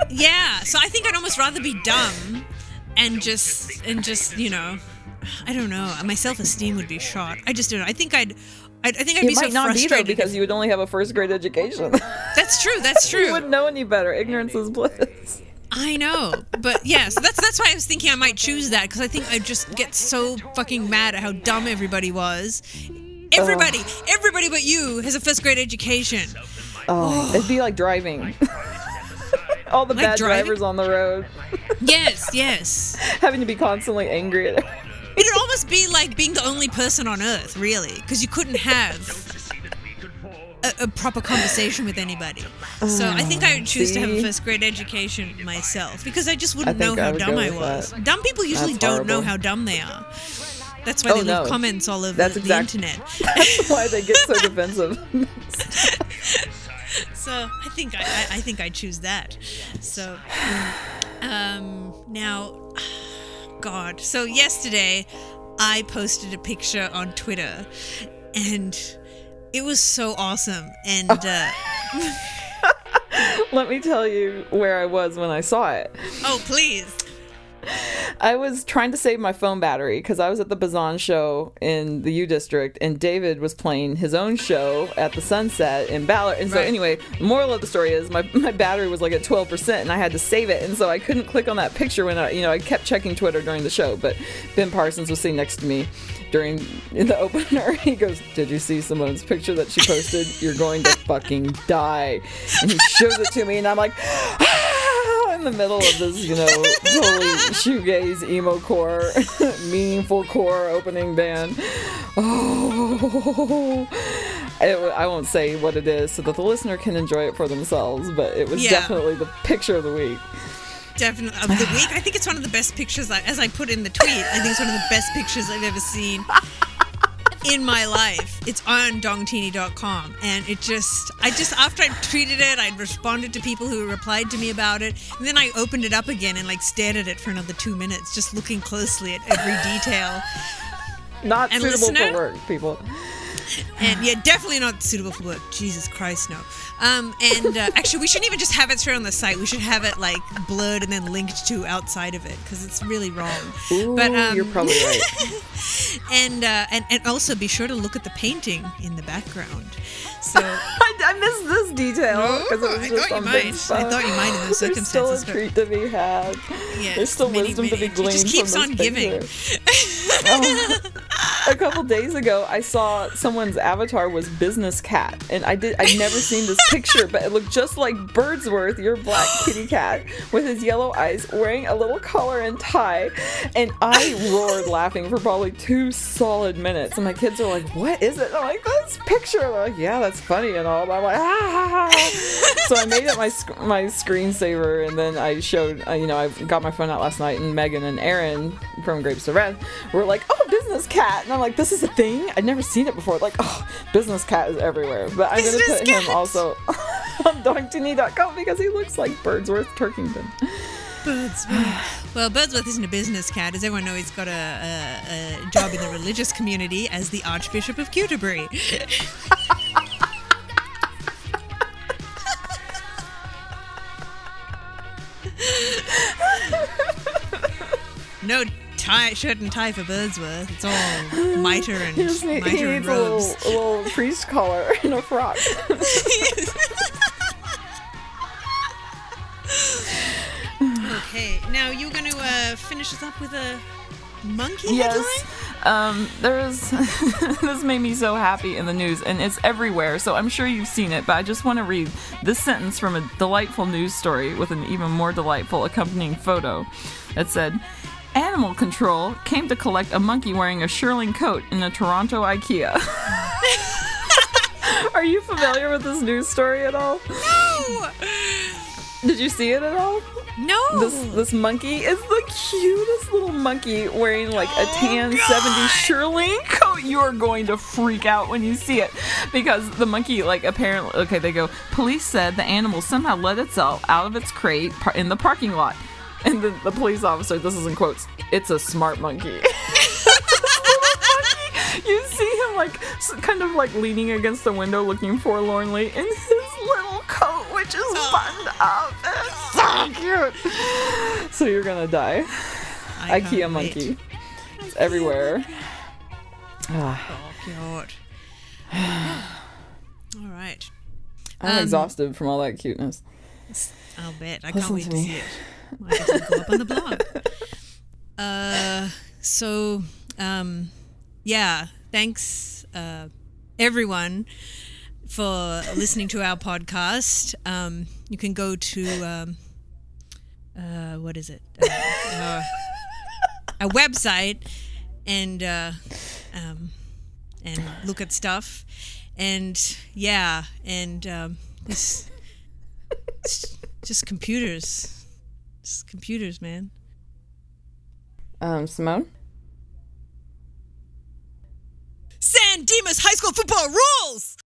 Yeah, so I think I'd almost rather be dumb and just and just you know, I don't know. My self esteem would be shot. I just don't know. I think I'd. I, I think I'd be it might so not be frustrated. though because you would only have a first grade education. that's true. That's true. you wouldn't know any better. Ignorance is bliss. I know, but yeah, so that's that's why I was thinking I might choose that because I think I'd just get so fucking mad at how dumb everybody was. Everybody, everybody but you has a first grade education. Oh, it'd be like driving. All the Like bad driving? drivers on the road Yes, yes. having to be constantly angry at It'd almost be like being the only person on Earth, really, because you couldn't have a, a proper conversation with anybody. So I think I would choose to have a first grade education myself because I just wouldn't I know how would dumb I was. that. Dumb people usually That's don't know how dumb they are. That's why Oh, they leave no. comments all over That's the exact- internet. That's why they get so defensive. So I think I, I, I think I choose that. So um, now, God. So yesterday, I posted a picture on Twitter, and it was so awesome. And uh, Let me tell you where I was when I saw it. oh, please. I was trying to save my phone battery because I was at the Bazan show in the U District, and David was playing his own show at the Sunset in Ballard. And so, Right. anyway, the moral of the story is my, my battery was like at twelve percent, and I had to save it, and so I couldn't click on that picture when I, you know, I kept checking Twitter during the show. But Ben Parsons was sitting next to me during in the opener. He goes, "Did you see Simone's picture that she posted? You're going to fucking die." And he shows it to me, and I'm like. Ah! In the middle of this, you know, totally shoegaze, emo core, meaningful core opening band. Oh, it, I won't say what it is so that the listener can enjoy it for themselves, but it was Yeah. definitely the picture of the week. Definitely of the week. I think it's one of the best pictures. I, as I put in the tweet, I think it's one of the best pictures I've ever seen in my life. It's on dongtini.com, and it just, I just after I tweeted it, I'd responded to people who replied to me about it, and then I opened it up again and like stared at it for another two minutes, just looking closely at every detail. Not And suitable listener? for work, people. And yeah, definitely not suitable for work. Jesus Christ, no. Um, and uh, actually, we shouldn't even just have it straight on the site. We should have it like blurred and then linked to outside of it because it's really wrong. Ooh, but um, you're probably right. and, uh, and and also be sure to look at the painting in the background. So I, I missed this detail because it was I just thought you might. I thought you might in those There's still a treat to be had. Yeah, There's still many, wisdom to many- be gleaned It just keeps from on giving. Oh. a couple days ago I saw someone's avatar was business cat and I did I'd never seen this picture but it looked just like Birdsworth your black kitty cat with his yellow eyes wearing a little collar and tie and I roared laughing for probably two solid minutes and my kids are like what is it and I'm like this picture They're like yeah that's funny and all but I'm like ah! So I made it my sc- my screensaver and then I showed uh, you know I got my phone out last night and Megan and Aaron from Grapes of Red were like oh business cat! And I'm like this is a thing? I'd never seen it before. Like oh business cat is everywhere. But I'm gonna Business put him also on dongtini.com because he looks like Birdsworth Turkington. Birdsworth. Well, Birdsworth isn't a business cat. As everyone knows, he's got a, a, a job in the religious community as the Archbishop of Canterbury. no tie, shirt and tie for Birdsworth. It's all mitre and he just need, he mitre and needs a little, robes. a little priest collar and a frock okay, now you're going to uh, finish us up with a monkey Yes. Um, there is. this made me so happy in the news, and it's everywhere, so I'm sure you've seen it, but I just want to read this sentence from a delightful news story with an even more delightful accompanying photo that said. Animal Control came to collect a monkey wearing a shearling coat in a Toronto IKEA. Are you familiar with this news story at all? No! Did you see it at all? No. This this monkey is the cutest little monkey wearing like a oh, tan 70s shearling coat. You're going to freak out when you see it because the monkey like apparently okay they go police said the animal somehow let itself out of its crate in the parking lot. And the, the police officer, this is in quotes, it's a smart monkey. you see him like kind of like leaning against the window looking forlornly in his little coat which is buttoned up it's so cute. So you're gonna die. I ikea monkey. it's everywhere. Oh, cute. All right. i'm Um, exhausted from all that cuteness. I'll bet. I Listen can't wait to to, see it. I guess it'll go up on the blog. Uh, so, um, yeah, thanks, uh, everyone for listening to our podcast. Um, you can go to, um, uh, what is it? Uh, uh, a website and, uh, um, and look at stuff. And yeah, and, um, this, it's just computers. Just computers, man. um simone San Dimas High School football rules!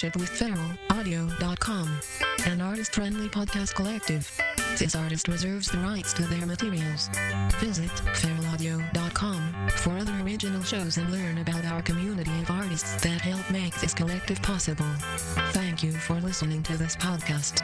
partnership with feralaudio.com, an artist-friendly podcast collective. This artist reserves the rights to their materials. Visit feralaudio.com for other original shows and learn about our community of artists that help make this collective possible. Thank you for listening to this podcast.